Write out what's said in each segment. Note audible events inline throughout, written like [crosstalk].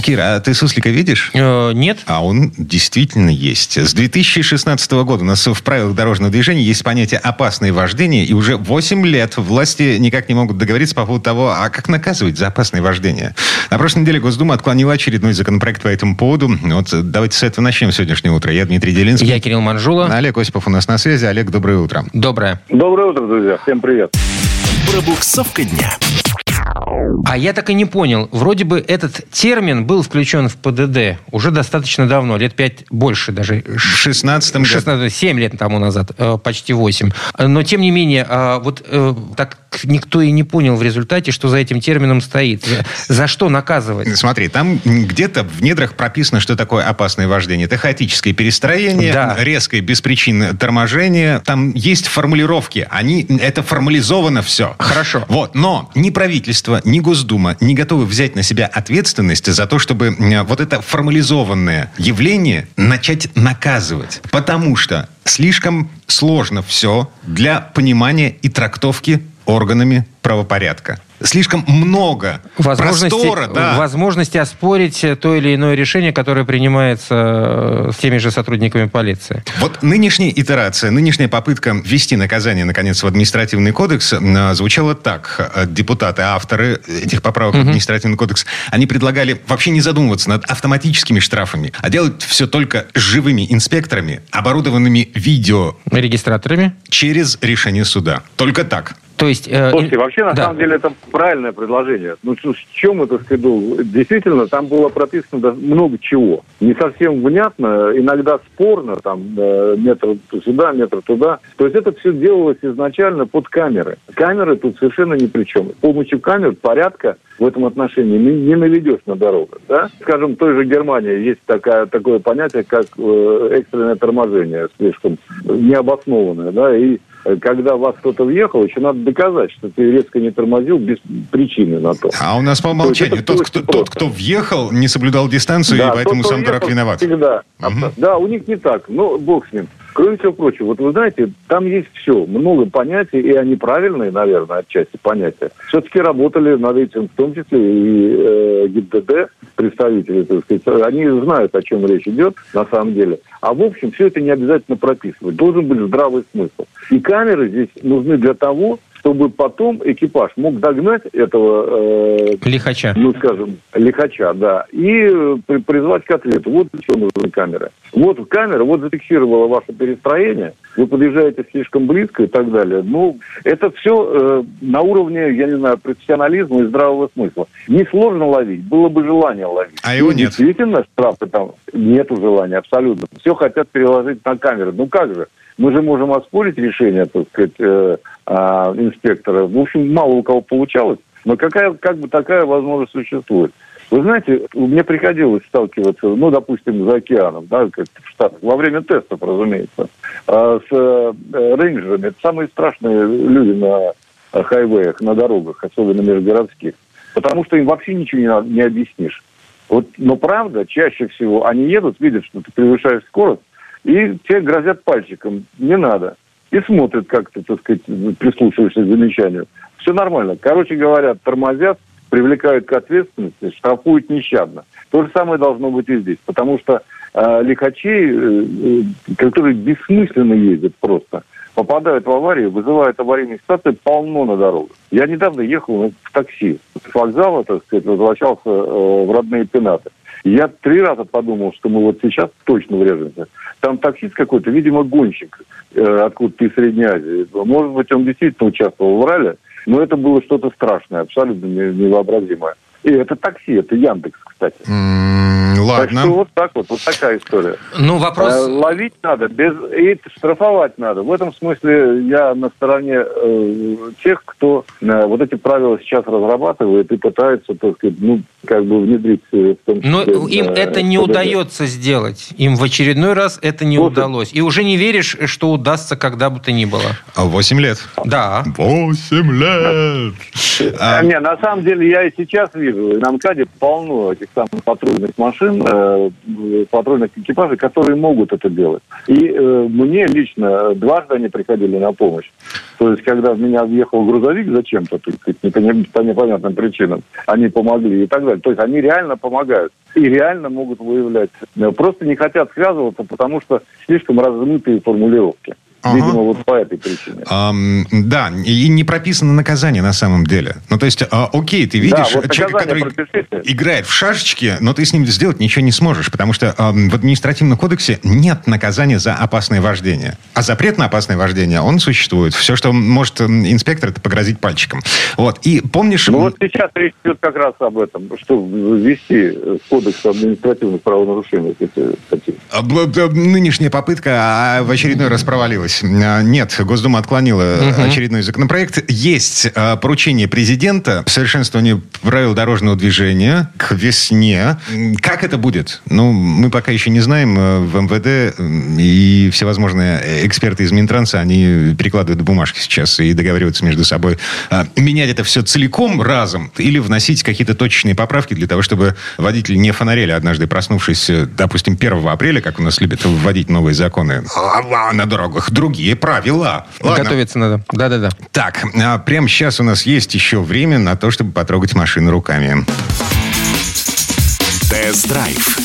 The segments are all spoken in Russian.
Кира, а ты суслика видишь? Э, нет. А он действительно есть. С 2016 года у нас в правилах дорожного движения есть понятие «опасное вождение», и уже 8 лет власти никак не могут договориться по поводу того, а как наказывать за опасное вождение. На прошлой неделе Госдума отклонила очередной законопроект по этому поводу. Вот давайте с этого начнем сегодняшнее утро. Я Дмитрий Делинский. Я Кирилл Манжула. Олег Осипов у нас на связи. Олег, доброе утро. Доброе. Доброе утро, друзья. Всем привет. Пробуксовка дня. А я так и не понял. Вроде бы этот термин был включен в ПДД уже достаточно давно, лет пять больше даже. В 16 году. 16, 7 лет тому назад, э, почти 8. Но, тем не менее, а, вот э, так никто и не понял в результате, что за этим термином стоит. За что наказывать? Смотри, там где-то в недрах прописано, что такое опасное вождение. Это хаотическое перестроение, Да. резкое без причин торможение. Там есть формулировки. Они, это формализовано все. Хорошо. Вот, но ни правительство, ни Госдума не готовы взять на себя ответственность за то, чтобы вот это формализованное явление начать наказывать. Потому что слишком сложно все для понимания и трактовки органами правопорядка. Слишком много Возможности, простора, да. возможности оспорить то или иное решение, которое принимается э, с теми же сотрудниками полиции. Вот нынешняя итерация, нынешняя попытка ввести наказание, наконец, в административный кодекс э, звучала так. Э, Депутаты, авторы этих поправок в административный кодекс, они предлагали вообще не задумываться над автоматическими штрафами, а делать все только живыми инспекторами, оборудованными видео Регистраторами. через решение суда. Только так. То есть... э, Слушайте, вообще, на да. самом деле, это правильное предложение. Ну, с чем это сказал? Действительно, там было прописано много чего. Не совсем внятно, иногда спорно, там, э, метр сюда, метр туда. То есть это все делалось изначально под камеры. Камеры тут совершенно ни при чем. С помощью камер порядка в этом отношении не, наведешь на дорогах. Да? Скажем, в той же Германии есть такая, такое понятие, как э, экстренное торможение, слишком необоснованное. Да? И когда в вас кто-то въехал, еще надо доказать, что ты резко не тормозил без причины на то. А у нас по То умолчанию это тот, кто, тот, кто въехал, не соблюдал дистанцию, и Да, поэтому тот, кто сам дурак виноват. Всегда. Мгм. Да, у них не так. Но бог с ним. Кроме всего прочего, вот вы знаете, там есть все, много понятий, и они правильные, наверное, отчасти понятия. Все-таки работали над этим, в том числе и э, ГИБДД, представители, так сказать, они знают, о чем речь идет на самом деле. А в общем, все это не обязательно прописывать. Должен быть здравый смысл. И камеры здесь нужны для того, чтобы потом экипаж мог догнать этого э, Лихача. ну, скажем, лихача, да, и э, при- призвать к ответу. Вот для чего нужны камеры. Вот камера, вот зафиксировала ваше перестроение, вы подъезжаете слишком близко и так далее. Ну, это все на уровне, я не знаю, профессионализма и здравого смысла. Несложно ловить, было бы желание ловить. А его И нет. Действительно, штрафы там нету желания, абсолютно. Все хотят переложить на камеры. Ну как же? Мы же можем оспорить решение, так сказать, э, а, инспектора. В общем, мало у кого получалось. Но какая, как бы такая возможность существует. Вы знаете, мне приходилось сталкиваться, ну, допустим, за океаном, да, как в Штатах, во время тестов, разумеется, а, с э, рейнджерами. Это самые страшные люди на хайвеях, на дорогах, особенно межгородских. Потому что им вообще ничего не, не объяснишь. Вот, но правда, чаще всего они едут, видят, что ты превышаешь скорость, и тебе грозят пальчиком. Не надо. И смотрят, как ты, так сказать, прислушиваешься к замечанию. Все нормально. Короче говоря, тормозят, привлекают к ответственности, штрафуют нещадно. То же самое должно быть и здесь. Потому что э, лихачей, э, э, которые бессмысленно ездят просто, попадают в аварии, вызывают аварийные ситуации полно на дорогах. Я недавно ехал ну, в такси с вокзала, так сказать, возвращался э, в родные пенаты. Я три раза подумал, что мы вот сейчас точно врежемся. Там таксист какой-то, видимо, гонщик э, откуда-то из Средней Азии. Может быть, он действительно участвовал в ралли, но это было что-то страшное, абсолютно не- невообразимое. И это такси, это Яндекс, кстати. М, Так Ладно. что вот так вот, вот такая история. Ну, Э, вопрос... Ловить надо, без и штрафовать надо. В этом смысле я на стороне э, тех, кто э, вот эти правила сейчас разрабатывает и пытается, так сказать, ну, как бы внедрить э, в том Но числе, им э, это не ПДД. удается сделать. Им в очередной раз это не Слушай. удалось. И уже не веришь, что удастся когда бы то ни было. Восемь лет. Да. Восемь лет. А, А, Не, на самом деле я и сейчас вижу, на МКАДе полно этих самых патрульных машин, э, патрульных экипажей, которые могут это делать. И э, мне лично дважды они приходили на помощь. То есть, когда в меня въехал грузовик зачем-то, по непонятным причинам, они помогли и так далее. То есть, они реально помогают и реально могут выявлять. Просто не хотят связываться, потому что слишком размытые формулировки. Ага. Видимо, вот по этой причине. Um, да, и не прописано наказание на самом деле. Ну, то есть, а, окей, ты видишь да, вот человека, который пропишите. играет в шашечки, но ты с ним сделать ничего не сможешь, потому что а, в административном кодексе нет наказания за опасное вождение. А запрет на опасное вождение, он существует. Все, что может инспектор, это погрозить пальчиком. Вот. И помнишь... Ну, вот сейчас речь идет как раз об этом, что ввести кодекс административных правонарушений. Эти, эти. Нынешняя попытка а, в очередной раз провалилась случилось? А, нет, Госдума отклонила угу. очередной законопроект. Есть а, поручение президента совершенствование правил дорожного движения к весне. Как это будет? Ну, мы пока еще не знаем. Э, в МВД и всевозможные эксперты из Минтранса, они перекладывают бумажки сейчас и договариваются между собой. А, менять это все целиком разом или вносить какие-то точечные поправки для того, чтобы водители не фонарели однажды, проснувшись, э, допустим, 1 апреля, как у нас любят вводить новые законы на дорогах, другие правила. Ладно. Готовиться надо. Да-да-да. Так, а прямо сейчас у нас есть еще время на то, чтобы потрогать машину руками. Тест-драйв.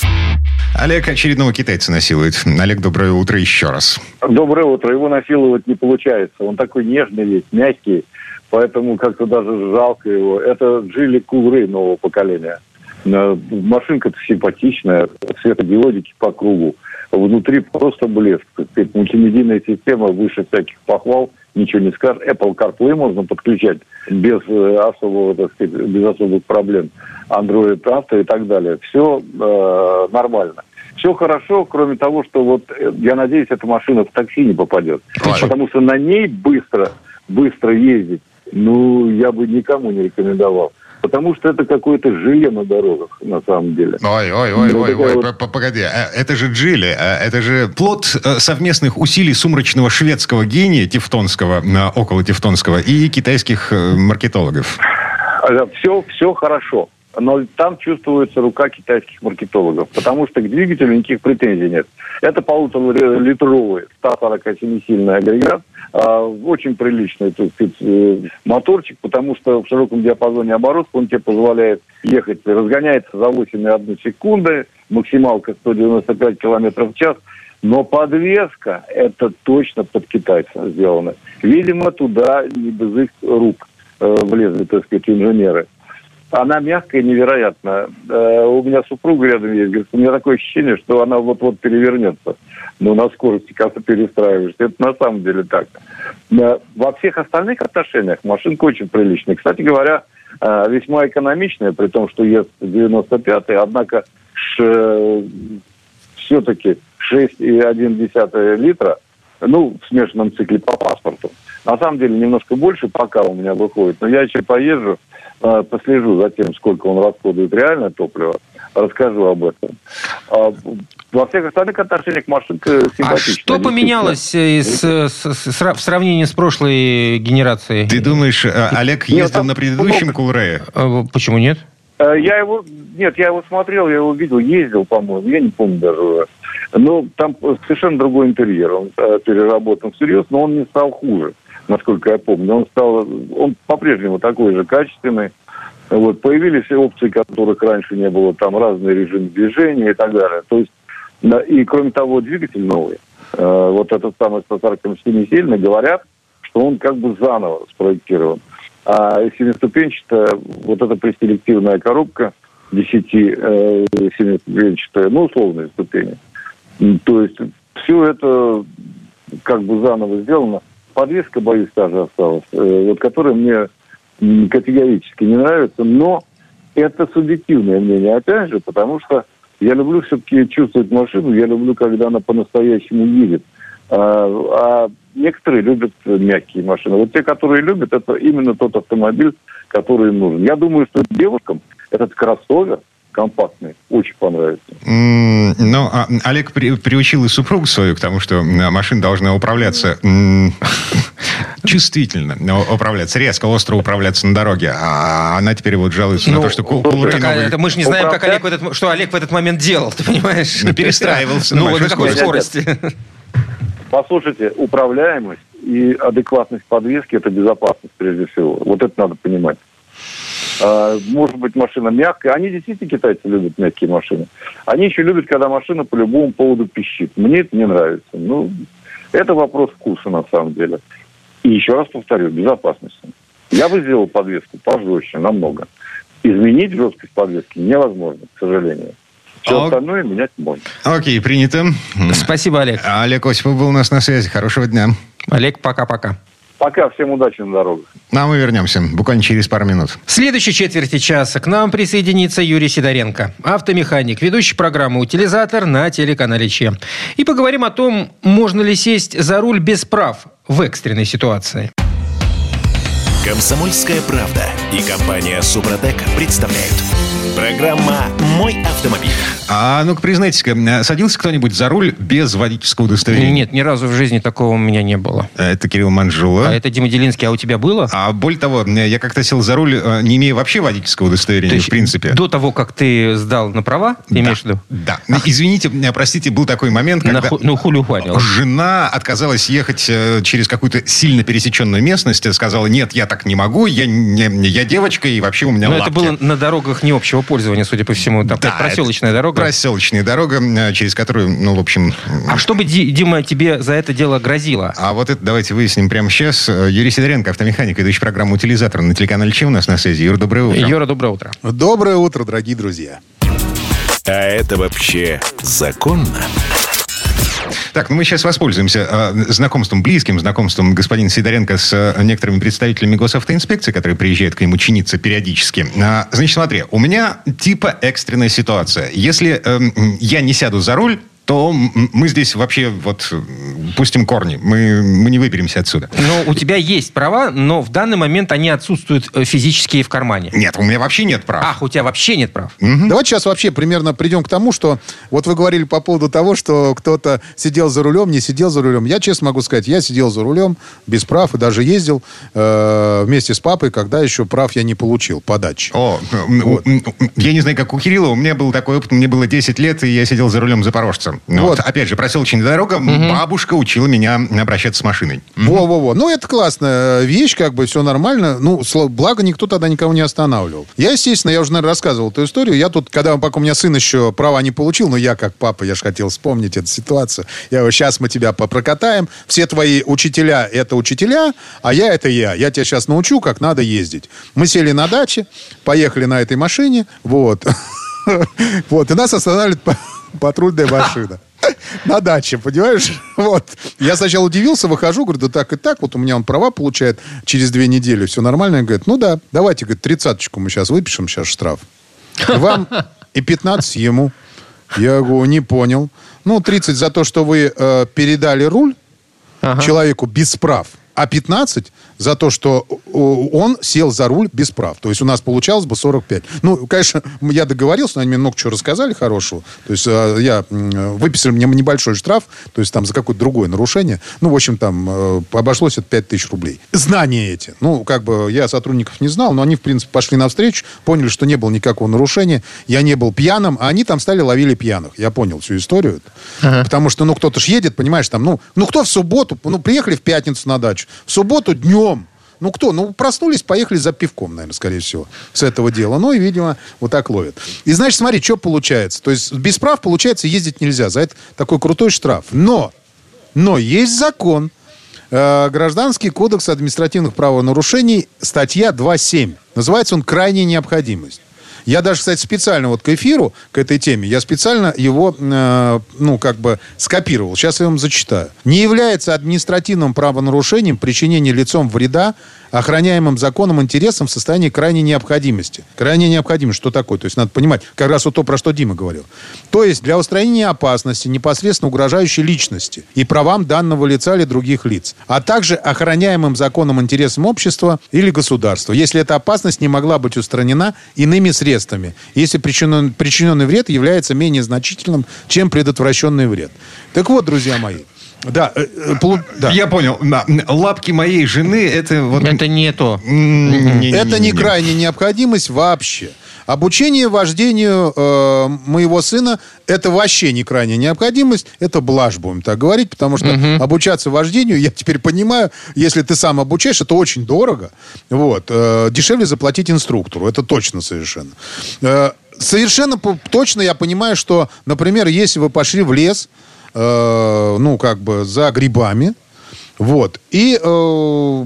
Олег очередного китайца насилует. Олег, доброе утро еще раз. Доброе утро. Его насиловать не получается. Он такой нежный весь, мягкий, поэтому как-то даже жалко его. Это Джили Куры нового поколения. Машинка-то симпатичная, светодиодики по кругу внутри просто блеск. Мультимедийная система выше всяких похвал, ничего не скажешь. Apple CarPlay можно подключать без э, особого, так сказать, без особых проблем. Android Auto и так далее. Все э, нормально. Все хорошо, кроме того, что вот э, я надеюсь, эта машина в такси не попадет. Почему? Потому что на ней быстро, быстро ездить, ну, я бы никому не рекомендовал. Потому что это какое-то жилье на дорогах, на самом деле. Ой, ой, ой, ну, ой, ой, вот... погоди. А, это же Джили, а, это же плод э, совместных усилий сумрачного шведского гения Тевтонского, около Тевтонского, и китайских э, маркетологов. Все, все хорошо. Но там чувствуется рука китайских маркетологов, потому что к двигателю никаких претензий нет. Это полуторалитровый 147-сильный агрегат, а, очень приличный так э, моторчик, потому что в широком диапазоне оборотов он тебе позволяет ехать, разгоняется за 8,1 секунды, максималка 195 км в час, но подвеска это точно под китайца сделана. Видимо, туда не без их рук э, влезли, так сказать, инженеры. Она мягкая, невероятно. Э, у меня супруга рядом есть, говорит, у меня такое ощущение, что она вот-вот перевернется но на скорости как-то перестраиваешься. Это на самом деле так. Во всех остальных отношениях машинка очень приличная. Кстати говоря, э, весьма экономичная, при том, что ест 95-й, однако все-таки 6,1 литра, ну, в смешанном цикле по паспорту. На самом деле немножко больше пока у меня выходит, но я еще поезжу, э, послежу за тем, сколько он расходует реально топливо, расскажу об этом. А, во всех остальных отношениях машинка симпатичная. А что поменялось из, с, с, в сравнении с прошлой генерацией? Ты думаешь, э, Олег ездил нет, на предыдущем Кулрее? А, почему нет? Э, я его, нет, я его смотрел, я его видел, ездил, по-моему, я не помню даже. Но там совершенно другой интерьер, он э, переработан всерьез, но он не стал хуже, насколько я помню. Он стал, он по-прежнему такой же качественный, вот, появились опции, которых раньше не было, там разные режимы движения и так далее. То есть, и кроме того, двигатель новый. Э, вот этот самый 147 сильный, говорят, что он как бы заново спроектирован. А семиступенчатая, вот эта преселективная коробка, 10 э, семиступенчатая, ну, условные ступени. То есть, все это как бы заново сделано. Подвеска, боюсь, даже осталась, э, вот которая мне категорически не нравится, но это субъективное мнение, опять же, потому что я люблю все-таки чувствовать машину, я люблю, когда она по-настоящему едет. А, а некоторые любят мягкие машины. Вот те, которые любят, это именно тот автомобиль, который им нужен. Я думаю, что девушкам этот кроссовер – компактный. Очень понравится. Mm, ну, а Олег при, приучил и супругу свою к тому, что машина должна управляться чувствительно, управляться резко, остро управляться на дороге. А она теперь вот жалуется ну, на то, что кул это Мы же не знаем, как Олег в этот, что Олег в этот момент делал, ты понимаешь? Ну, перестраивался ну, на какой скорости? Послушайте, управляемость и адекватность подвески – это безопасность прежде всего. Вот это надо понимать. А, может быть, машина мягкая. Они действительно, китайцы, любят мягкие машины. Они еще любят, когда машина по любому поводу пищит. Мне это не нравится. Ну, это вопрос вкуса, на самом деле. И еще раз повторю, безопасности. Я бы сделал подвеску пожестче, намного. Изменить жесткость подвески невозможно, к сожалению. Все Ок. остальное менять можно. Окей, принято. Спасибо, Олег. Олег Осипов был у нас на связи. Хорошего дня. Олег, пока-пока. Пока, всем удачи на дорогах. Ну, а мы вернемся буквально через пару минут. В следующей четверти часа к нам присоединится Юрий Сидоренко, автомеханик, ведущий программы «Утилизатор» на телеканале ЧЕ. И поговорим о том, можно ли сесть за руль без прав в экстренной ситуации. Комсомольская правда и компания Супротек представляют. Программа «Мой автомобиль». А ну-ка, признайтесь-ка, садился кто-нибудь за руль без водительского удостоверения? Нет, ни разу в жизни такого у меня не было. Это Кирилл Манжула. А это Дима Делинский, а у тебя было? А более того, я как-то сел за руль, э, не имея вообще водительского удостоверения, То есть в принципе. До того, как ты сдал на права, ты Да, имеешь в виду? Да. Извините, э, простите, был такой момент, На когда ху- ну, хулиганил. жена отказалась ехать э, через какую-то сильно пересеченную местность, сказала, нет, я так не могу, я, не- я девочка, и вообще у меня Но лапки. это было на дорогах не общего пользования, судя по всему. Там Да, проселочная это дорога. Проселочная дорога, э, через которую, ну, в общем... А что бы, Ди- Дима, тебе за это дело грозило? А вот это давайте выясним прямо сейчас. Юрий Сидоренко, автомеханик, ведущий программу «Утилизатор» на телеканале «Че» у нас на связи. Юр, доброе утро. Юра, доброе утро. Доброе утро, дорогие друзья. А это вообще законно? Так, ну мы сейчас воспользуемся э, знакомством, близким знакомством господина Сидоренко с э, некоторыми представителями госавтоинспекции, которые приезжают к нему чиниться периодически. А, значит, смотри, у меня типа экстренная ситуация. Если э, м, я не сяду за руль, то мы здесь вообще вот э, пустим корни. Мы, мы не выберемся отсюда. Но у тебя есть права, но в данный момент они отсутствуют э, физически и в кармане. Нет, у меня вообще нет прав. Ах, у тебя вообще нет прав. Давайте сейчас вообще примерно придем к тому, что вот вы говорили по поводу того, что кто-то сидел за рулем, не сидел за рулем. Я честно могу сказать, я сидел за рулем без прав и даже ездил э, вместе с папой, когда еще прав я не получил по даче. О, м, я не знаю, как у Кирилла, у меня был такой опыт, мне было 10 лет, и я сидел за рулем Запорожца. Ну Вот. Вот. Опять же, проселочная дорога, бабушка учила меня обращаться с машиной. Во-во-во. Ну, это классная вещь, как бы все нормально. Ну, благо, никто тогда никого не останавливал. Я, естественно, я уже, наверное, рассказывал эту историю. Я тут, когда пока у меня сын еще права не получил, но я как папа, я же хотел вспомнить эту ситуацию. Я говорю, сейчас мы тебя попрокатаем. Все твои учителя — это учителя, а я — это я. Я тебя сейчас научу, как надо ездить. Мы сели на даче, поехали на этой машине, вот. [laughs] Вот, и нас останавливает патрульная машина. [laughs] На даче, понимаешь? [laughs] Вот. Я сначала удивился, выхожу, говорю, да так и так, вот у меня он права получает через две недели, все нормально. Он говорит, ну да, давайте, говорит, тридцаточку мы сейчас выпишем, сейчас штраф. И вам и 15 ему. Я говорю, не понял. Ну, 30 за то, что вы э, передали руль Ага. человеку без прав, а 15 за то, что о, он сел за руль без прав. То есть у нас получалось бы 45. Ну, конечно, я договорился, но они мне много чего рассказали хорошего. То есть э, я выписали мне небольшой штраф, то есть там за какое-то другое нарушение. Ну, в общем, там э, обошлось это 5 тысяч рублей. Знания эти. Ну, как бы я сотрудников не знал, но они, в принципе, пошли навстречу, поняли, что не было никакого нарушения. Я не был пьяным, а они там стали ловили пьяных. Я понял всю историю. Потому что, ну, кто-то ж едет, понимаешь, там, ну, ну, кто в субботу, ну, приехали в пятницу на дачу, в субботу днем, ну, кто? Ну, проснулись, поехали за пивком, наверное, скорее всего, с этого дела. Ну, и, видимо, вот так ловят. И, значит, смотри, что получается. То есть без прав, получается, ездить нельзя. За это такой крутой штраф. Но, но есть закон. Э, Гражданский кодекс административных правонарушений, статья 2.7. Называется он «Крайняя необходимость». Я даже, кстати, специально вот к эфиру, к этой теме, я специально его, э, ну, как бы скопировал. Сейчас я вам зачитаю. Не является административным правонарушением причинение лицом вреда охраняемым законом интересам в состоянии крайней необходимости. Крайняя необходимость, что такое? То есть надо понимать, как раз вот то, про что Дима говорил. То есть для устранения опасности, непосредственно угрожающей личности и правам данного лица или других лиц, а также охраняемым законом интересам общества или государства, если эта опасность не могла быть устранена иными средствами, если причинен- причиненный вред является менее значительным, чем предотвращенный вред. Так вот, друзья мои, да, э, э, полу- да. Я понял. Да. Лапки моей жены, это вот... Это не то. Это не- крайняя необходимость вообще. Обучение вождению э, моего сына – это вообще не крайняя необходимость, это блажь, будем так говорить, потому что обучаться вождению, я теперь понимаю, если ты сам обучаешь, это очень дорого. Вот. Э, дешевле заплатить инструктору, это точно совершенно. Э, совершенно по- точно я понимаю, что, например, если вы пошли в лес, э, ну, как бы за грибами, вот, и э,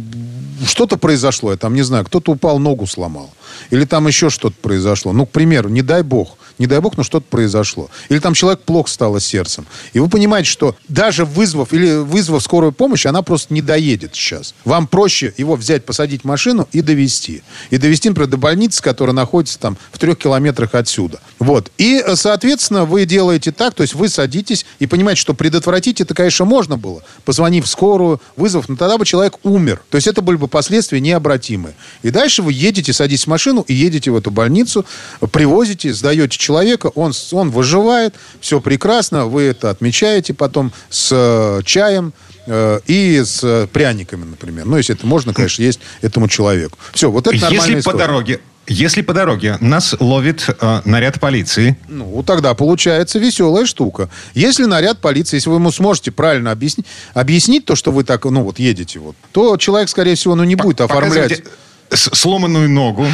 что-то произошло, я там не знаю, кто-то упал, ногу сломал. Или там еще что-то произошло. Ну, к примеру, не дай бог, не дай бог, но что-то произошло. Или там человек плохо стало сердцем. И вы понимаете, что даже вызвав или вызвав скорую помощь, она просто не доедет сейчас. Вам проще его взять, посадить в машину и довести. И довести, например, до больницы, которая находится там в трех километрах отсюда. Вот. И, э, соответственно, вы делаете так, то есть вы садитесь и понимаете, что предотвратить это, конечно, можно было, позвонив в скорую, вызвав, но тогда бы человек умер. То есть это были бы последствия необратимые. И дальше вы едете, садитесь в машину и едете в эту больницу, привозите, сдаете человека, он, он выживает, все прекрасно, вы это отмечаете потом с э, чаем, э, и с э, пряниками, например. Ну, если это можно, конечно, есть этому человеку. Все, вот это нормальная Если по история. дороге, если по дороге нас ловит э, наряд полиции, Ну, тогда получается веселая штука. Если наряд полиции, если вы ему сможете правильно объяснить, объяснить то, что вы так, ну, вот едете, вот, то человек, скорее всего, ну, не будет оформлять. показывайте сломанную ногу.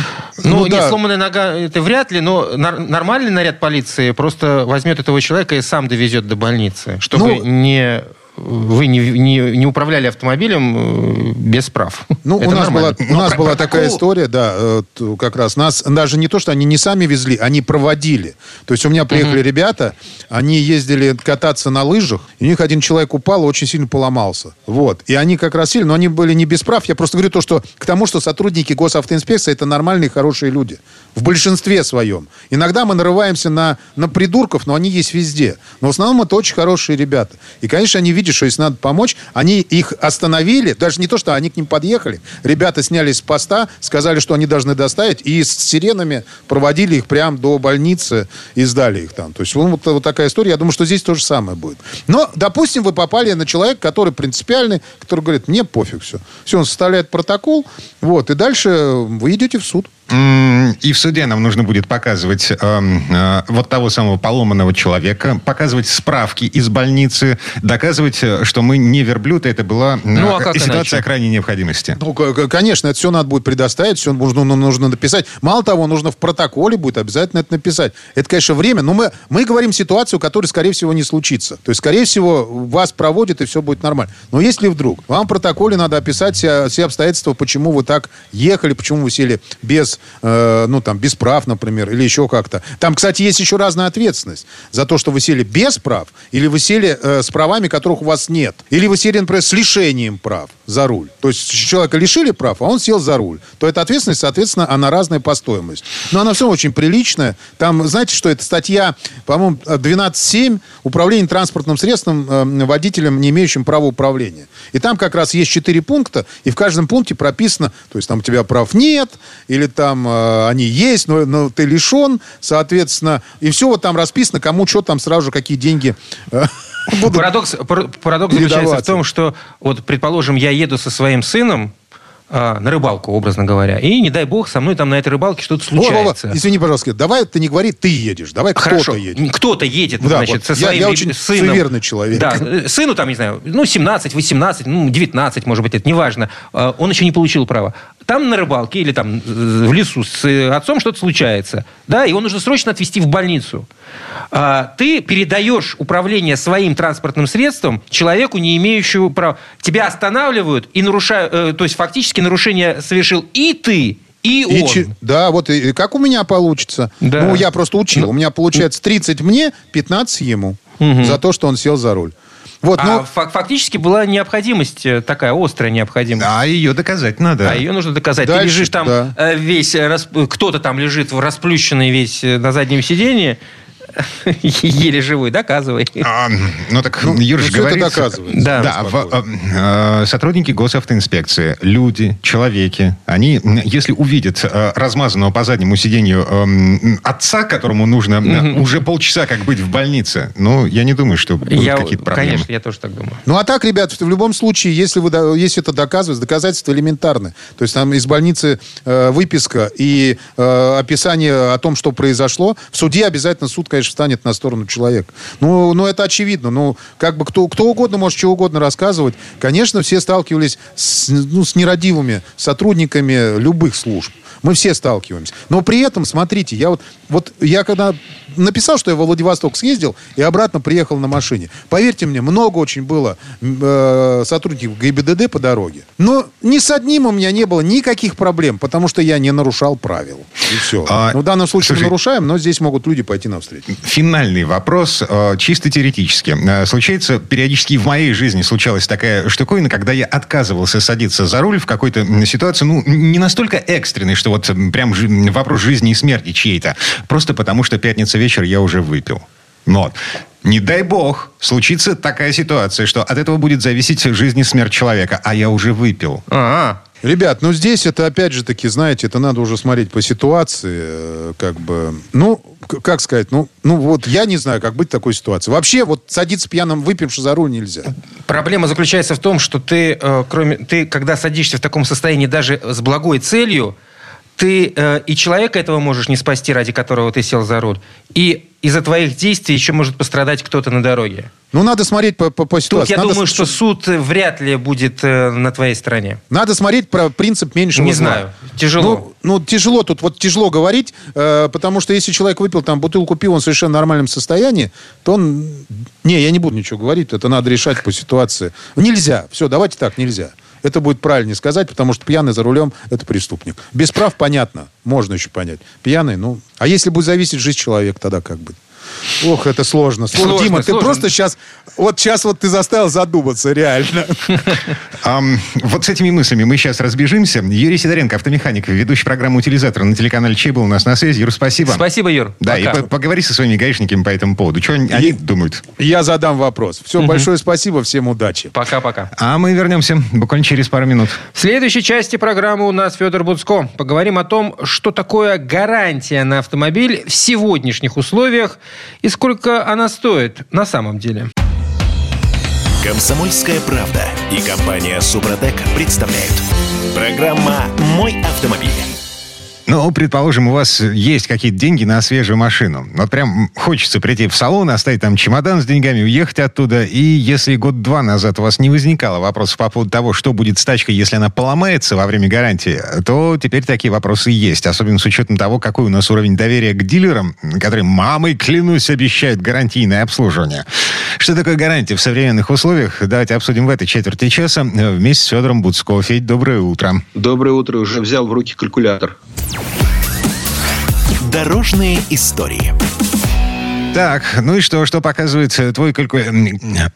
Ну, Ну, не да. сломанная нога, это вряд ли, но нормальный наряд полиции просто возьмет этого человека и сам довезет до больницы, чтобы Ну, не вы не, не, не управляли автомобилем э, без прав. Ну, Это у нас, была, у нас про- была протокол- такая история, да, э, как раз. Нас даже не то, что они не сами везли, они проводили. То есть у меня приехали ребята, они ездили кататься на лыжах, и у них один человек упал и очень сильно поломался. Вот. И они как раз сильно, но они были не без прав. Я просто говорю то, что к тому, что сотрудники госавтоинспекции это нормальные, хорошие люди. В большинстве своем. Иногда мы нарываемся на, на придурков, но они есть везде. Но в основном это очень хорошие ребята. И, конечно, они видят, что если надо помочь, они их остановили, даже не то, что они к ним подъехали. Ребята снялись с поста, сказали, что они должны доставить, и с сиренами проводили их прямо до больницы и сдали их там. То есть вот, вот такая история. Я думаю, что здесь то же самое будет. Но, допустим, вы попали на человека, который принципиальный, который говорит, мне пофиг все. Все, он составляет протокол, вот, и дальше вы идете в суд. И в суде нам нужно будет показывать эм, э, вот того самого поломанного человека, показывать справки из больницы, доказывать, э, что мы не верблюд, и это была э, Ну, а как ситуация иначе? крайней необходимости. Ну, конечно, это все надо будет предоставить, все нужно, ну, нужно написать. Мало того, нужно в протоколе будет обязательно это написать. Это, конечно, время, но мы, мы говорим ситуацию, которая, скорее всего, не случится. То есть, скорее всего, вас проводят, и все будет нормально. Но если вдруг, вам в протоколе надо описать все, все обстоятельства, почему вы так ехали, почему вы сели без, э, ну, там, без прав, например, или еще как-то. Там, кстати, есть еще разная ответственность за то, что вы сели без прав, или вы сели э, с правами, которых у вас нет. Или вы сели, например, с лишением прав за руль. То есть человека лишили прав, а он сел за руль. То эта ответственность, соответственно, она разная по стоимости. Но она все очень приличная. Там, знаете, что это статья, по-моему, 12.7 «Управление транспортным средством э, водителем, не имеющим права управления». И там как раз есть четыре пункта, и в каждом пункте прописано, то есть там у тебя прав нет, или там э, они есть, но, но ты лишен, соответственно, и все вот там расписано, кому что там сразу же, какие деньги э, [laughs] будут. Парадокс, пар- парадокс заключается в том, что, вот, предположим, я еду со своим сыном а, на рыбалку, образно говоря, и, не дай бог, со мной там на этой рыбалке что-то случается. извини, пожалуйста, давай ты не говори, ты едешь, давай кто-то едет. кто-то едет, Да, значит, вот. со Я- своим я реб- очень сыном. суеверный человек. Да, э, сыну там, не знаю, ну, 17, 18, ну, 19, может быть, это неважно. Э, Он еще не получил права. Там на рыбалке или там э, в лесу с э, отцом что-то случается, да, его нужно срочно отвезти в больницу. А, Ты передаешь управление своим транспортным средством человеку, не имеющему права. Тебя останавливают и нарушают, э, то есть фактически нарушение совершил и ты, и, И он. че- да, вот и, и как у меня получится. Да. Ну, я просто учил. У меня получается 30 мне, 15 ему. За то, что он сел за руль. Вот, А фак- фактически была необходимость, э, такая острая необходимость. А ее доказать надо. А ее нужно доказать. Дальше, Ты лежишь там да. э, весь, э, кто-то там лежит в расплющенный весь на заднем сиденье, [laughs] Еле живой, доказывай. А, ну так Ну, Юр ну, это говорит... доказывается. Да. Да, в- э, э, сотрудники госавтоинспекции, люди, человеки, они, если увидят э, размазанного по заднему сиденью эм, отца, которому нужно уже полчаса как быть в больнице, ну, я не думаю, что будут Я, какие-то проблемы. конечно, я тоже так думаю. Ну а так, ребят, в любом случае, если, вы, если это доказывается, доказательства элементарны. То есть там из больницы э, выписка и э, описание о том, что произошло, в суде обязательно суд, конечно, встанет на сторону человека. Ну, ну это очевидно. Ну, как бы кто, кто угодно может чего угодно рассказывать. Конечно, все сталкивались с, ну, с нерадивыми сотрудниками любых служб. Мы все сталкиваемся. Но при этом, смотрите, я вот, вот я когда написал, что я во Владивосток съездил и обратно приехал на машине. Поверьте мне, много очень было э, сотрудников ГИБДД по дороге. Но ни с одним у меня не было никаких проблем, потому что я не нарушал правил. И все. А, ну, в данном случае слушай, мы нарушаем, но здесь могут люди пойти навстречу. Финальный вопрос, э, чисто теоретически. Э, Случается, периодически в моей жизни случалась такая штуковина, когда я отказывался садиться за руль в какой-то ситуации, ну, не настолько экстренной, что вот прям вопрос жизни и смерти чьей-то. Просто потому, что пятница вечер я уже выпил. Вот. Не дай бог, случится такая ситуация, что от этого будет зависеть жизнь и смерть человека, а я уже выпил. А, Ребят, ну здесь это опять же таки, знаете, это надо уже смотреть по ситуации, э, как бы, ну, как сказать, ну, ну вот я не знаю, как быть в такой ситуации. Вообще вот садиться пьяным выпивши за руль нельзя. Проблема заключается в том, что ты, э, кроме, ты, когда садишься в таком состоянии даже с благой целью, ты э, и человека этого можешь не спасти, ради которого ты сел за руль, и из-за твоих действий еще может пострадать кто-то на дороге. Ну, надо смотреть по, по, по Тут ситуации. я надо, думаю, с- что суд вряд ли будет э, на твоей стороне. надо смотреть про принцип меньшего Не зла. знаю, тяжело. Ну, ну, тяжело тут, вот тяжело говорить, э, потому что если человек выпил там бутылку пива, он в совершенно нормальном состоянии, то он... Не, я не буду ничего говорить, это надо решать по ситуации. Нельзя, все, давайте так, нельзя. Это будет правильнее сказать, потому что пьяный за рулем – это преступник. Без прав понятно, можно еще понять. Пьяный, ну... А если будет зависеть жизнь человека, тогда как быть? Ох, это сложно. Сложно, Сложно, Дима, ты сложно. просто сейчас... Вот сейчас вот ты заставил задуматься, реально. [laughs] Вот с этими мыслями мы сейчас разбежимся. Юрий Сидоренко, автомеханик, ведущий программы «Утилизатор» на телеканале Чей был у нас на связи. Юр, спасибо. Спасибо, Юр. Да, и по- поговори со своими гаишниками по этому поводу. Что они, они думают? Я задам вопрос. Все, большое спасибо, всем удачи. Пока-пока. А мы вернемся буквально через пару минут. В следующей части программы у нас Федор Буцко. Поговорим о том, что такое гарантия на автомобиль в сегодняшних условиях и сколько она стоит на самом деле. Комсомольская правда и компания Супротек представляют. Программа «Мой автомобиль». Ну, предположим, у вас есть какие-то деньги на свежую машину. Вот прям хочется прийти в салон, оставить там чемодан с деньгами, уехать оттуда. И если год-два назад у вас не возникало вопросов по поводу того, что будет с тачкой, если она поломается во время гарантии, то теперь такие вопросы есть. Особенно с учетом того, какой у нас уровень доверия к дилерам, которые, мамой клянусь, обещают гарантийное обслуживание. Что такое гарантия в современных условиях? Давайте обсудим в этой четверти часа вместе с Федором Буцко. Федь, доброе утро. Доброе утро. Уже взял в руки калькулятор. Дорожные истории. Так, ну и что, что показывает э, твой калькулятор?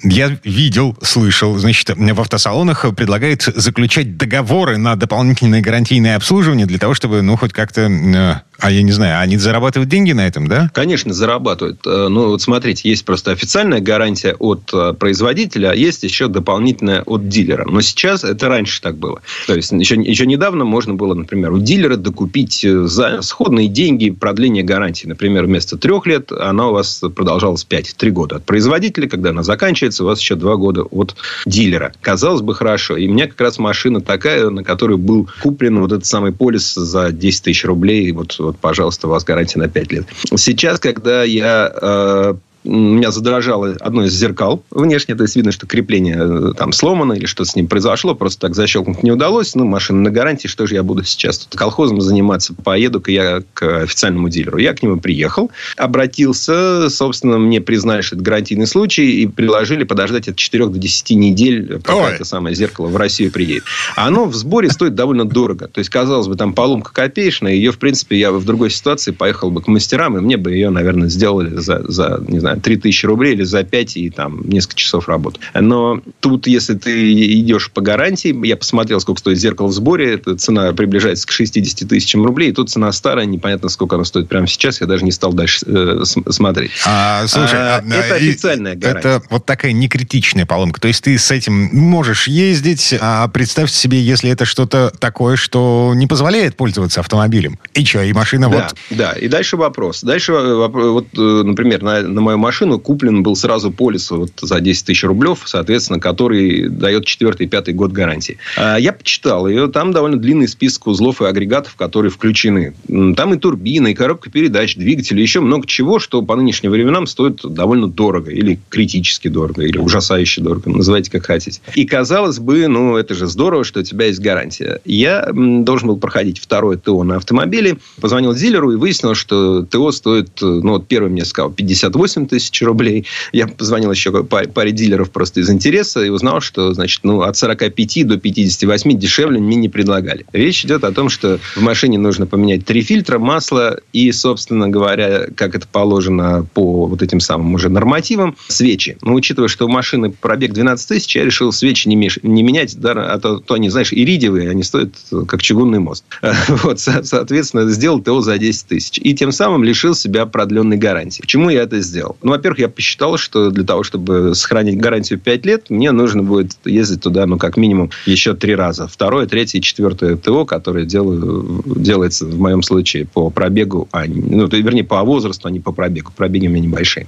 Я видел, слышал, значит, в автосалонах предлагают заключать договоры на дополнительное гарантийное обслуживание для того, чтобы, ну, хоть как-то, э, а я не знаю, они зарабатывают деньги на этом, да? Конечно, зарабатывают. Э, Ну, вот смотрите, есть просто официальная гарантия от э, производителя, а есть еще дополнительная от дилера. Но сейчас это раньше так было. То есть, еще, еще недавно можно было, например, у дилера докупить э, за сходные деньги продление гарантии. Например, вместо трех лет она у вас продолжалась 5-3 года от производителя. Когда она заканчивается, у вас еще 2 года от дилера. Казалось бы, хорошо. И у меня как раз машина такая, на которой был куплен вот этот самый полис за 10 тысяч рублей. Вот, вот, пожалуйста, у вас гарантия на 5 лет. Сейчас, когда я э, у меня задрожало одно из зеркал внешне, то есть видно, что крепление э, там сломано или что-то с ним произошло, просто так защелкнуть не удалось. Ну, машина на гарантии, что же я буду сейчас тут колхозом заниматься? Поеду-ка я к официальному дилеру. Я к нему приехал, обратился, собственно, мне признали, что это гарантийный случай, и предложили подождать от 4 до 10 недель, пока Ой. это самое зеркало в Россию приедет. А оно в сборе стоит довольно дорого. То есть, казалось бы, там поломка копеечная, ее, в принципе, я в другой ситуации поехал бы к мастерам, и мне бы ее, наверное, сделали за, за не знаю, 3000 рублей или за 5 и там несколько часов работы. Но тут, если ты идешь по гарантии, я посмотрел, сколько стоит зеркало в сборе, эта цена приближается к 60 тысячам рублей, и тут цена старая, непонятно, сколько она стоит прямо сейчас, я даже не стал дальше э, смотреть. А, слушай, а, а, это официальная гарантия. Это вот такая некритичная поломка. То есть ты с этим можешь ездить, а представьте себе, если это что-то такое, что не позволяет пользоваться автомобилем. И что, и машина да, вот... Да, и дальше вопрос. Дальше, э, вот, э, например, на, на мою машину куплен был сразу полис вот за 10 тысяч рублев, соответственно, который дает четвертый и пятый год гарантии. А я почитал ее, там довольно длинный список узлов и агрегатов, которые включены. Там и турбина, и коробка передач, двигатель, и еще много чего, что по нынешним временам стоит довольно дорого, или критически дорого, или ужасающе дорого, называйте как хотите. И казалось бы, ну, это же здорово, что у тебя есть гарантия. Я должен был проходить второе ТО на автомобиле, позвонил дилеру и выяснил, что ТО стоит, ну, вот первый мне сказал 58 тысяч рублей. Я позвонил еще паре, паре дилеров просто из интереса и узнал, что, значит, ну, от 45 до 58 дешевле мне не предлагали. Речь идет о том, что в машине нужно поменять три фильтра, масло и, собственно говоря, как это положено по вот этим самым уже нормативам, свечи. Но учитывая, что у машины пробег 12 тысяч, я решил свечи не, меш... не менять, да, а то, то они, знаешь, иридиевые, они стоят как чугунный мост. [laughs] Вот, соответственно, сделал ТО за 10 тысяч. И тем самым лишил себя продленной гарантии. Почему я это сделал? Ну, во-первых, я посчитал, что для того, чтобы сохранить гарантию 5 лет, мне нужно будет ездить туда, ну, как минимум, еще три раза. Второе, третье и четвертое ТО, которое делаю, делается в моем случае по пробегу, а, ну, вернее, по возрасту, а не по пробегу. Пробеги у меня небольшие.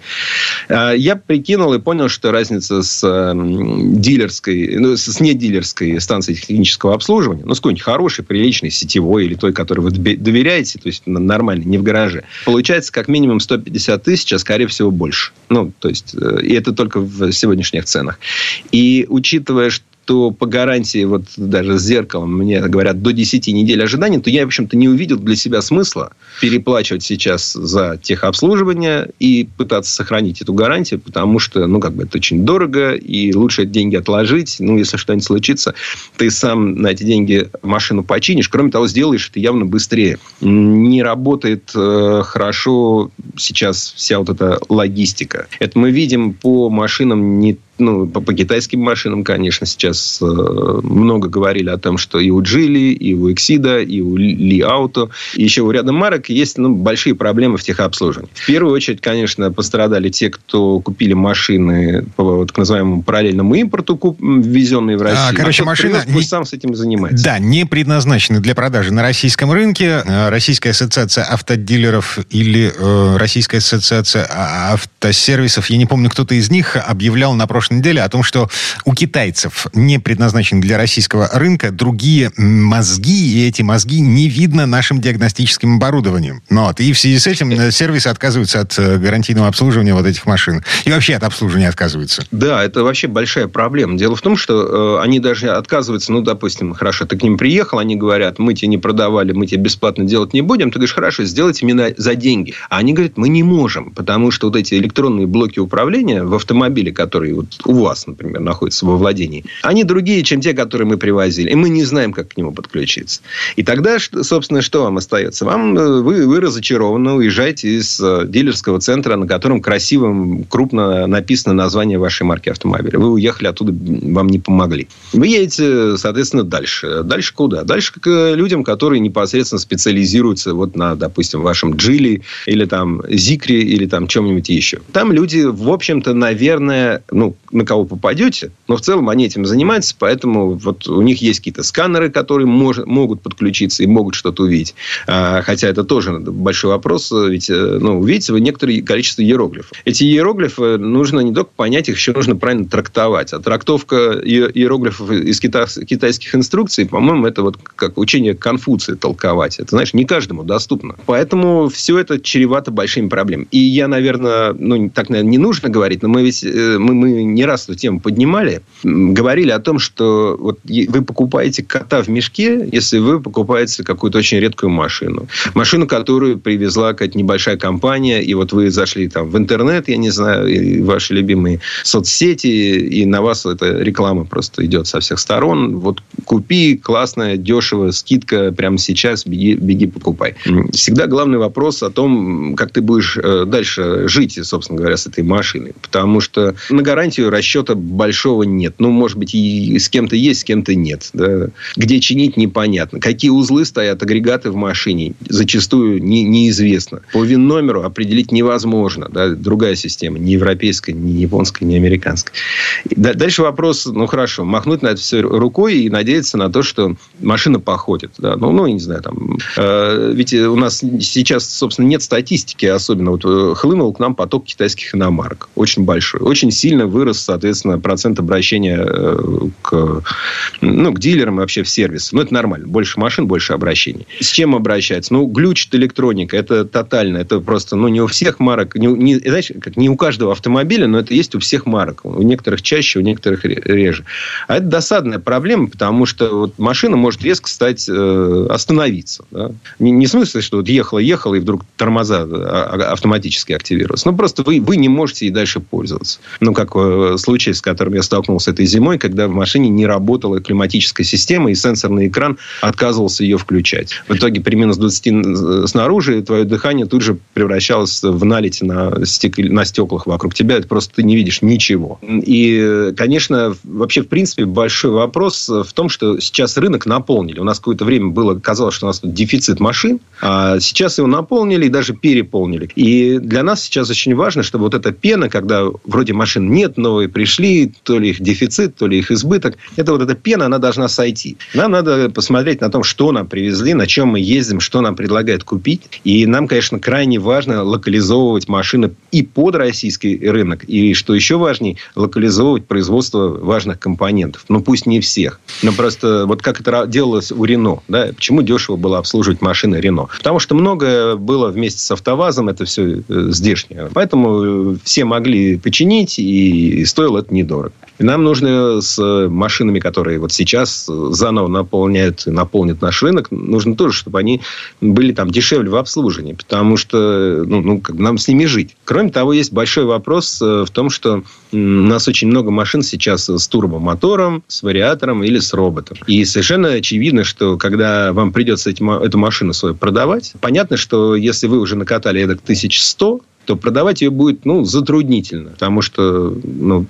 А, я прикинул и понял, что разница с дилерской, ну, с недилерской станцией технического обслуживания, ну, с какой-нибудь хорошей, приличной, сетевой или той, которой вы доверяете, то есть нормально, не в гараже, получается как минимум 150 тысяч, а скорее всего больше. Ну, то есть, э, и это только в сегодняшних ценах. И учитывая, что что по гарантии, вот даже с зеркалом, мне говорят, до 10 недель ожидания, то я, в общем-то, не увидел для себя смысла переплачивать сейчас за техобслуживание и пытаться сохранить эту гарантию, потому что, ну, как бы это очень дорого, и лучше деньги отложить. Ну, если что-нибудь случится, ты сам на эти деньги машину починишь. Кроме того, сделаешь это явно быстрее. Не работает э, хорошо сейчас вся вот эта логистика. Это мы видим по машинам не ну, по, по китайским машинам, конечно, сейчас э, много говорили о том, что и у Джили, и у Эксида, и у Ли Ауто, и еще у ряда марок есть ну, большие проблемы в техобслуживании. В первую очередь, конечно, пострадали те, кто купили машины по вот, так называемому параллельному импорту, куп, ввезенные в Россию. А, короче, а машина... Привез, не... сам с этим занимается. Да, не предназначены для продажи на российском рынке. Э, Российская ассоциация автодилеров или э, Российская ассоциация а, автосервисов, я не помню, кто-то из них объявлял на прошлом прошлой неделе о том, что у китайцев не предназначены для российского рынка другие мозги, и эти мозги не видно нашим диагностическим оборудованием. Ну, вот. И в связи с этим э, сервисы отказываются от э, гарантийного обслуживания вот этих машин. И вообще от обслуживания отказываются. Да, это вообще большая проблема. Дело в том, что э, они даже отказываются, ну, допустим, хорошо, ты к ним приехал, они говорят, мы тебе не продавали, мы тебе бесплатно делать не будем. Ты говоришь, хорошо, сделайте именно за деньги. А они говорят, мы не можем, потому что вот эти электронные блоки управления в автомобиле, которые вот у вас, например, находятся во владении, они другие, чем те, которые мы привозили. И мы не знаем, как к нему подключиться. И тогда, собственно, что вам остается? Вам, э, вы, вы разочарованно уезжаете из э, дилерского центра, на котором красивым, крупно написано название вашей марки автомобиля. Вы уехали оттуда, вам не помогли. Вы едете, соответственно, дальше. Дальше куда? Дальше к людям, которые непосредственно специализируются вот на, допустим, вашем Джили или там Зикре или там чем-нибудь еще. Там люди, в общем-то, наверное, ну, на кого попадете, но в целом они этим занимаются, поэтому вот у них есть какие-то сканеры, которые мож, могут подключиться и могут что-то увидеть. А, хотя это тоже большой вопрос, ведь ну, увидите вы некоторое количество иероглифов. Эти иероглифы нужно не только понять, их еще нужно правильно трактовать. А трактовка иероглифов из китайских инструкций, по-моему, это вот как учение Конфуция толковать. Это, знаешь, не каждому доступно. Поэтому все это чревато большими проблемами. И я, наверное, ну, так, наверное, не нужно говорить, но мы ведь мы, мы не раз эту тему поднимали, говорили о том, что вот вы покупаете кота в мешке, если вы покупаете какую-то очень редкую машину. Машину, которую привезла какая-то небольшая компания, и вот вы зашли там в интернет, я не знаю, и ваши любимые соцсети, и на вас эта реклама просто идет со всех сторон. Вот купи, классная, дешево, скидка прямо сейчас, беги, беги покупай. Всегда главный вопрос о том, как ты будешь э, дальше жить, собственно говоря, с этой машиной. Потому что на гарантию расчета большого нет. Ну, может быть, и с кем-то есть, с кем-то нет. Да? Где чинить, непонятно. Какие узлы стоят, агрегаты в машине, зачастую не, неизвестно. По ВИН-номеру определить невозможно. Да? Другая система, не европейская, не японская, не американская. Дальше вопрос, ну, хорошо, махнуть на это все рукой и надеяться на то, что машина походит. Да? Ну, ну, не знаю, там... Э, ведь у нас сейчас, собственно, нет статистики особенно. Вот э, хлынул к нам поток китайских иномарок. Очень большой. Очень сильно вырос, соответственно, процент обращения э, к, ну, к дилерам и вообще в сервис. Ну, это нормально. Больше машин, больше обращений. С чем обращается? Ну, глючит электроника. Это тотально. Это просто, ну, не у всех марок. Не, не, знаешь, как не у каждого автомобиля, но это есть у всех марок. У некоторых чаще, у некоторых реже. А это досадная проблема, потому что вот машина может резко стать, э, остановиться. Да? Не, не в смысле, что вот ехала, ехала, и вдруг тормоза а, а, автоматически активировались. Ну, просто вы, вы не можете и дальше пользоваться. Ну, как э, случай, с которым я столкнулся этой зимой, когда в машине не работала климатическая система, и сенсорный экран отказывался ее включать. В итоге при минус 20 э, снаружи твое дыхание тут же превращалось в налить на, стек... на стеклах вокруг тебя. Это просто ты не видишь ничего. И, конечно, вообще, в принципе, большой вопрос в том, что сейчас рынок наполнили. У нас какое-то время было, казалось, что у нас тут дефицит машин, а сейчас его наполнили и даже переполнили. И для нас сейчас очень важно, чтобы вот эта пена, когда вроде машин нет, новые пришли, то ли их дефицит, то ли их избыток, это вот эта пена, она должна сойти. Нам надо посмотреть на том, что нам привезли, на чем мы ездим, что нам предлагают купить. И нам, конечно, крайне важно локализовывать машины и под российский рынок, и, что еще важнее, локализовывать производство важных компонентов. Ну, пусть не всех. Но просто вот как это делалось у Рено. Да? Почему дешево было обслуживать машины Рено? Потому что многое было вместе с АвтоВАЗом, это все э, здешнее. Поэтому все могли починить, и стоило это недорого. И нам нужно с машинами, которые вот сейчас заново наполняют, наполнят наш рынок, нужно тоже, чтобы они были там дешевле в обслуживании, потому что ну, ну, как нам с ними жить. Кроме того, есть большой вопрос э, в том, что у нас очень много машин сейчас с турбомотором, с вариатором или с роботом. И совершенно очевидно, что когда вам придется эту машину свою продавать, понятно, что если вы уже накатали эдак 1100, то продавать ее будет ну, затруднительно. Потому что ну,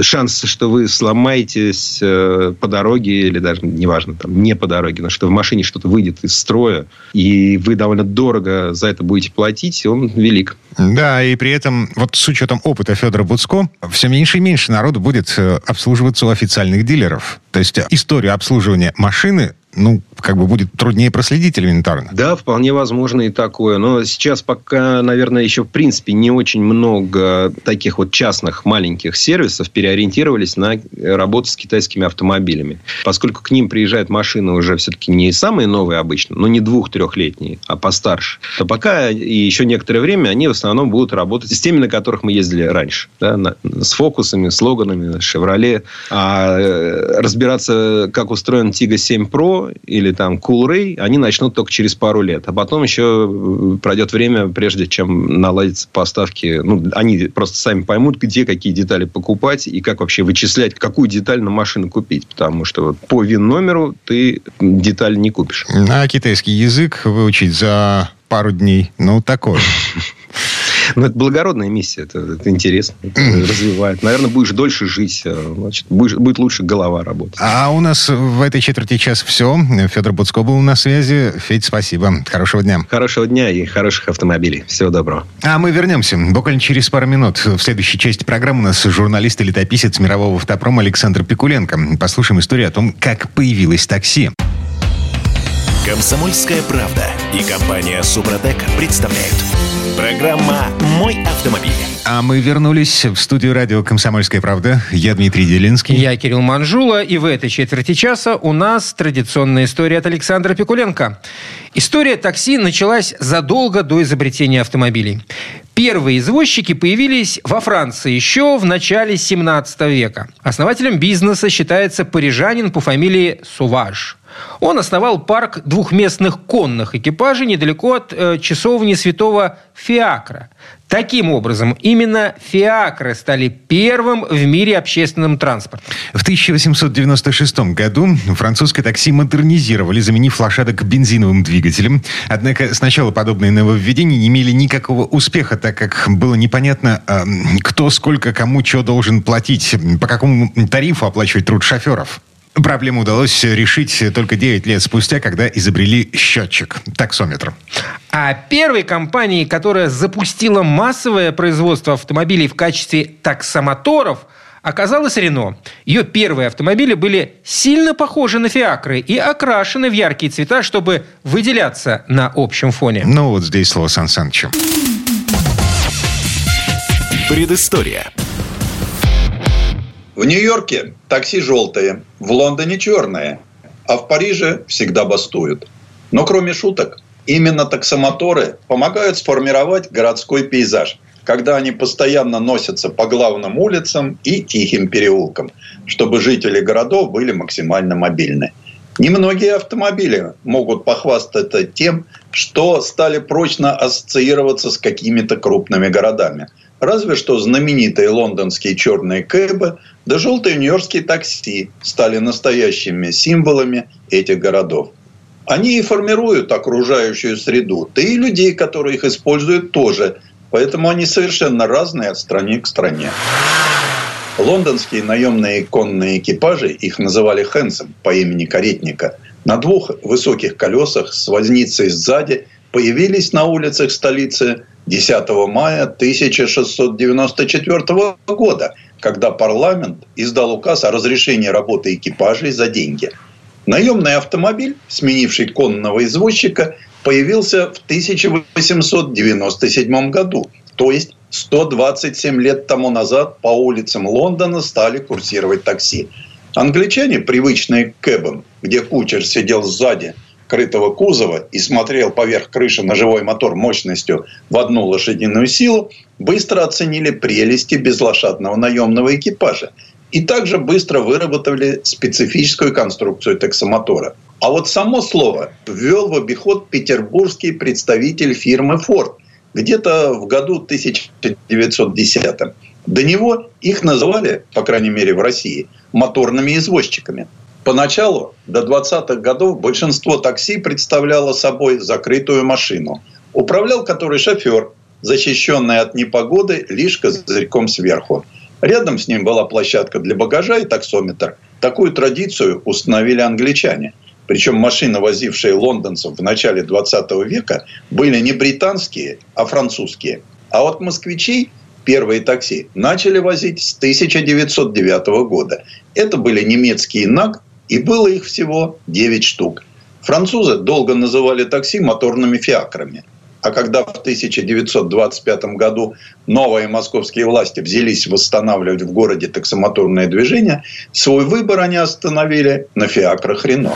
шанс, что вы сломаетесь э, по дороге, или даже, неважно, там, не по дороге, но что в машине что-то выйдет из строя, и вы довольно дорого за это будете платить, он велик. Да, и при этом, вот с учетом опыта Федора Буцко, все меньше и меньше народу будет э, обслуживаться у официальных дилеров. То есть историю обслуживания машины ну, как бы будет труднее проследить элементарно. Да, вполне возможно и такое. Но сейчас пока, наверное, еще в принципе не очень много таких вот частных маленьких сервисов переориентировались на работу с китайскими автомобилями. Поскольку к ним приезжают машины уже все-таки не самые новые обычно, но не двух-трехлетние, а постарше, то пока и еще некоторое время они в основном будут работать с теми, на которых мы ездили раньше. Да, на, с фокусами, с логанами, Chevrolet. А э, разбираться, как устроен Tiggo 7 Pro или или там Coolray, они начнут только через пару лет. А потом еще э, пройдет время, прежде чем наладятся поставки. Ну, они просто сами поймут, где какие детали покупать и как вообще вычислять, какую деталь на машину купить. Потому что по ВИН-номеру ты деталь не купишь. А китайский язык выучить за пару дней, ну, такое. [laughs] Ну, это благородная миссия, это, это интересно, это развивает. Наверное, будешь дольше жить, э, значит, будешь, будет лучше голова работать. А у нас в этой четверти час все. Федор Буцко был на связи. Федь, спасибо. Хорошего дня. Хорошего дня и хороших автомобилей. Всего доброго. А мы вернемся буквально через пару минут. В следующей части программы у нас журналист и летописец мирового автопрома Александр Пикуленко. Послушаем историю о том, как появилось такси. Комсомольская правда и компания Супротек представляют. Программа «Мой автомобиль». А мы вернулись в студию радио «Комсомольская правда». Я Дмитрий Делинский. Я Кирилл Манжула. И в этой четверти часа у нас традиционная история от Александра Пикуленко. История такси началась задолго до изобретения автомобилей. Первые извозчики появились во Франции еще в начале 17 века. Основателем бизнеса считается парижанин по фамилии Суваж. Он основал парк двухместных конных экипажей недалеко от э, часовни святого Фиакра. Таким образом, именно фиакры стали первым в мире общественным транспортом. В 1896 году французское такси модернизировали, заменив лошадок бензиновым двигателем. Однако сначала подобные нововведения не имели никакого успеха, так как было непонятно, э, кто сколько кому что должен платить, по какому тарифу оплачивать труд шоферов. Проблему удалось решить только 9 лет спустя, когда изобрели счетчик, таксометр. А первой компанией, которая запустила массовое производство автомобилей в качестве таксомоторов, оказалась Рено. Ее первые автомобили были сильно похожи на фиакры и окрашены в яркие цвета, чтобы выделяться на общем фоне. Ну вот здесь слово Сан Санычу. Предыстория. В Нью-Йорке такси желтые, в Лондоне черные, а в Париже всегда бастуют. Но кроме шуток, именно таксомоторы помогают сформировать городской пейзаж, когда они постоянно носятся по главным улицам и тихим переулкам, чтобы жители городов были максимально мобильны. Немногие автомобили могут похвастаться тем, что стали прочно ассоциироваться с какими-то крупными городами – Разве что знаменитые лондонские черные кэбы да желтые нью-йоркские такси стали настоящими символами этих городов. Они и формируют окружающую среду, да и людей, которые их используют, тоже. Поэтому они совершенно разные от страны к стране. Лондонские наемные конные экипажи, их называли Хэнсом по имени каретника, на двух высоких колесах с возницей сзади появились на улицах столицы 10 мая 1694 года, когда парламент издал указ о разрешении работы экипажей за деньги. Наемный автомобиль, сменивший конного извозчика, появился в 1897 году, то есть 127 лет тому назад по улицам Лондона стали курсировать такси. Англичане, привычные к кэбам, где кучер сидел сзади – крытого кузова и смотрел поверх крыши на живой мотор мощностью в одну лошадиную силу, быстро оценили прелести безлошадного наемного экипажа и также быстро выработали специфическую конструкцию таксомотора. А вот само слово ввел в обиход петербургский представитель фирмы Ford где-то в году 1910. До него их называли, по крайней мере в России, моторными извозчиками – Поначалу, до 20-х годов, большинство такси представляло собой закрытую машину, управлял которой шофер, защищенный от непогоды лишь козырьком сверху. Рядом с ним была площадка для багажа и таксометр. Такую традицию установили англичане. Причем машины, возившие лондонцев в начале 20 века, были не британские, а французские. А вот москвичей первые такси начали возить с 1909 года. Это были немецкие НАК и было их всего 9 штук. Французы долго называли такси моторными фиакрами. А когда в 1925 году новые московские власти взялись восстанавливать в городе таксомоторное движение, свой выбор они остановили на фиакрах Рено.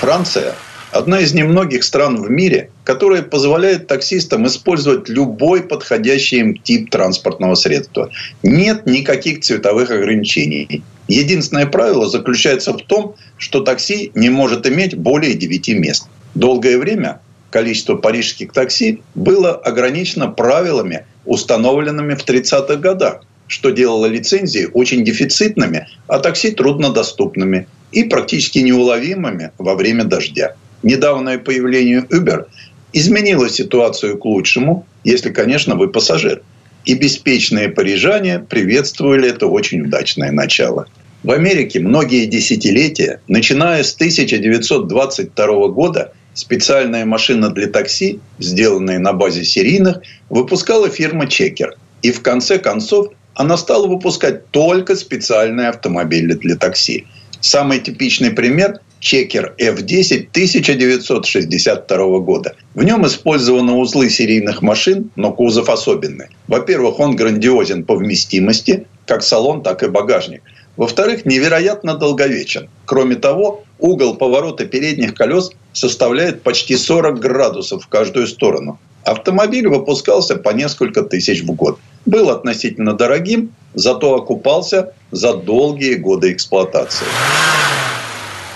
Франция – одна из немногих стран в мире, которая позволяет таксистам использовать любой подходящий им тип транспортного средства. Нет никаких цветовых ограничений. Единственное правило заключается в том, что такси не может иметь более 9 мест. Долгое время количество парижских такси было ограничено правилами, установленными в 30-х годах, что делало лицензии очень дефицитными, а такси труднодоступными и практически неуловимыми во время дождя. Недавнее появление Uber изменило ситуацию к лучшему, если, конечно, вы пассажир – и беспечные парижане приветствовали это очень удачное начало. В Америке многие десятилетия, начиная с 1922 года, специальная машина для такси, сделанная на базе серийных, выпускала фирма «Чекер». И в конце концов она стала выпускать только специальные автомобили для такси. Самый типичный пример Чекер F10 1962 года. В нем использованы узлы серийных машин, но кузов особенный. Во-первых, он грандиозен по вместимости, как салон, так и багажник. Во-вторых, невероятно долговечен. Кроме того, угол поворота передних колес составляет почти 40 градусов в каждую сторону. Автомобиль выпускался по несколько тысяч в год. Был относительно дорогим, зато окупался за долгие годы эксплуатации.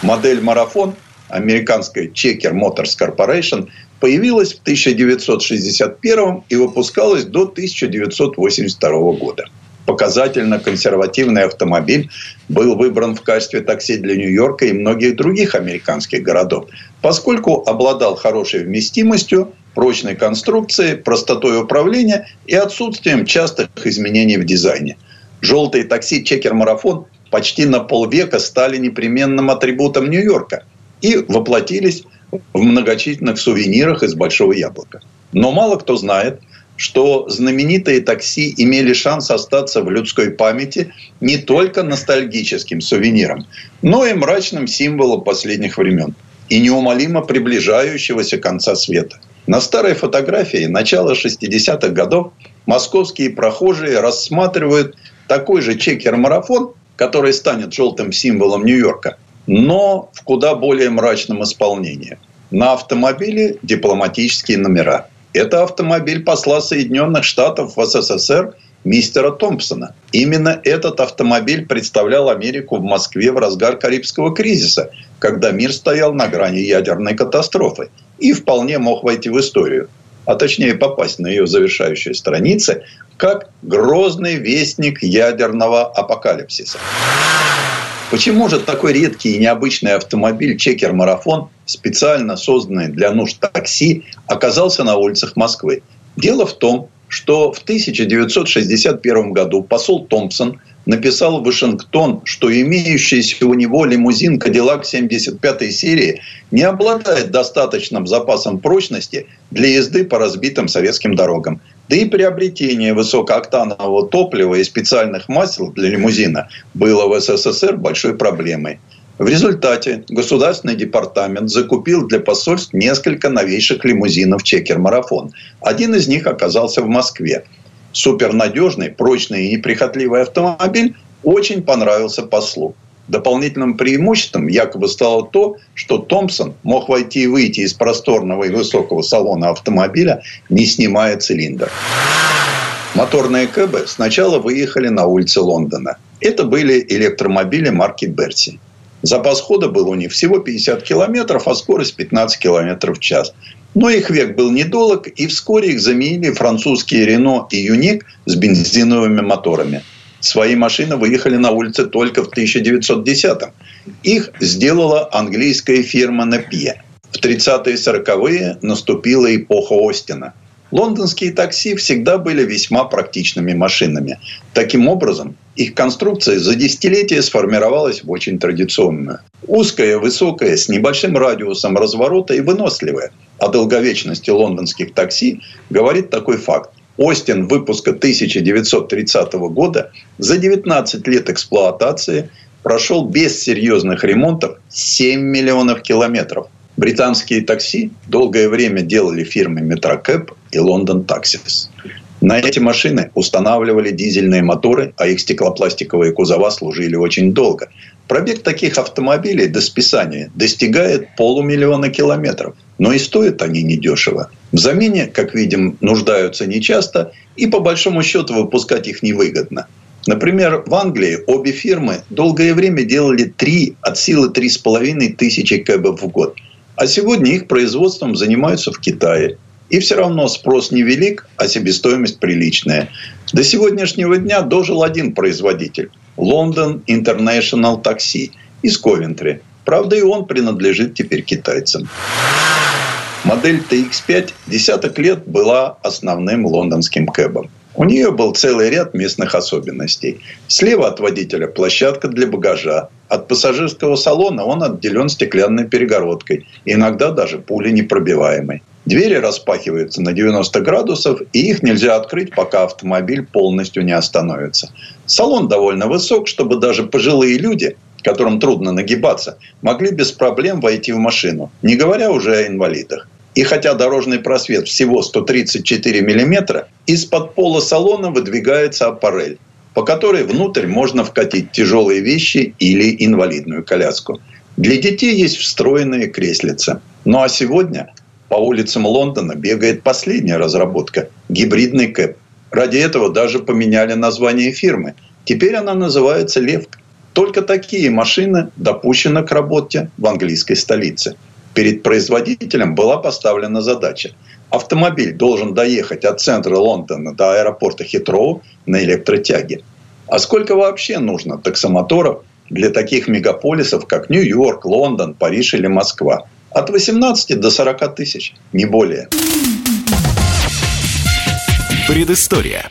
Модель «Марафон» американской Checker Motors Corporation появилась в 1961 и выпускалась до 1982 года. Показательно консервативный автомобиль был выбран в качестве такси для Нью-Йорка и многих других американских городов, поскольку обладал хорошей вместимостью, прочной конструкцией, простотой управления и отсутствием частых изменений в дизайне. Желтые такси «Чекер Марафон» почти на полвека стали непременным атрибутом Нью-Йорка и воплотились в многочисленных сувенирах из Большого Яблока. Но мало кто знает, что знаменитые такси имели шанс остаться в людской памяти не только ностальгическим сувениром, но и мрачным символом последних времен и неумолимо приближающегося конца света. На старой фотографии начала 60-х годов московские прохожие рассматривают такой же чекер-марафон, который станет желтым символом Нью-Йорка, но в куда более мрачном исполнении. На автомобиле дипломатические номера. Это автомобиль посла Соединенных Штатов в СССР мистера Томпсона. Именно этот автомобиль представлял Америку в Москве в разгар Карибского кризиса, когда мир стоял на грани ядерной катастрофы и вполне мог войти в историю, а точнее попасть на ее завершающие страницы, как грозный вестник ядерного апокалипсиса. Почему же такой редкий и необычный автомобиль «Чекер-марафон», специально созданный для нужд такси, оказался на улицах Москвы? Дело в том, что в 1961 году посол Томпсон написал в Вашингтон, что имеющийся у него лимузин Cadillac 75 серии не обладает достаточным запасом прочности для езды по разбитым советским дорогам. Да и приобретение высокооктанового топлива и специальных масел для лимузина было в СССР большой проблемой. В результате Государственный департамент закупил для посольств несколько новейших лимузинов «Чекер-марафон». Один из них оказался в Москве. Супернадежный, прочный и неприхотливый автомобиль очень понравился послу. Дополнительным преимуществом якобы стало то, что Томпсон мог войти и выйти из просторного и высокого салона автомобиля, не снимая цилиндр. Моторные КБ сначала выехали на улицы Лондона. Это были электромобили марки Берти. Запас хода был у них всего 50 километров, а скорость 15 километров в час. Но их век был недолг, и вскоре их заменили французские Рено и Юник с бензиновыми моторами. Свои машины выехали на улицы только в 1910-м. Их сделала английская фирма Напье. В 30-е и 40-е наступила эпоха Остина – Лондонские такси всегда были весьма практичными машинами. Таким образом, их конструкция за десятилетия сформировалась в очень традиционную. Узкая, высокая, с небольшим радиусом разворота и выносливая. О долговечности лондонских такси говорит такой факт. Остин выпуска 1930 года за 19 лет эксплуатации прошел без серьезных ремонтов 7 миллионов километров – Британские такси долгое время делали фирмы Metrocab и London Taxis. На эти машины устанавливали дизельные моторы, а их стеклопластиковые кузова служили очень долго. Пробег таких автомобилей до списания достигает полумиллиона километров. Но и стоят они недешево. В замене, как видим, нуждаются нечасто, и по большому счету выпускать их невыгодно. Например, в Англии обе фирмы долгое время делали 3 от силы 3,5 тысячи кэбов в год – а сегодня их производством занимаются в Китае. И все равно спрос невелик, а себестоимость приличная. До сегодняшнего дня дожил один производитель – London International Taxi из Ковентри. Правда, и он принадлежит теперь китайцам. Модель TX5 десяток лет была основным лондонским кэбом. У нее был целый ряд местных особенностей. Слева от водителя площадка для багажа. От пассажирского салона он отделен стеклянной перегородкой. Иногда даже пули непробиваемой. Двери распахиваются на 90 градусов, и их нельзя открыть, пока автомобиль полностью не остановится. Салон довольно высок, чтобы даже пожилые люди, которым трудно нагибаться, могли без проблем войти в машину, не говоря уже о инвалидах. И хотя дорожный просвет всего 134 миллиметра, из-под пола салона выдвигается аппарель, по которой внутрь можно вкатить тяжелые вещи или инвалидную коляску. Для детей есть встроенные креслица. Ну а сегодня По улицам Лондона бегает последняя разработка – гибридный кэп. Ради этого даже поменяли название фирмы. Теперь она называется «Левка». Только такие машины допущены к работе в английской столице. Перед производителем была поставлена задача. Автомобиль должен доехать от центра Лондона до аэропорта Хитроу на электротяге. А сколько вообще нужно таксомоторов для таких мегаполисов, как Нью-Йорк, Лондон, Париж или Москва? От 18 до 40 тысяч, не более. Предыстория.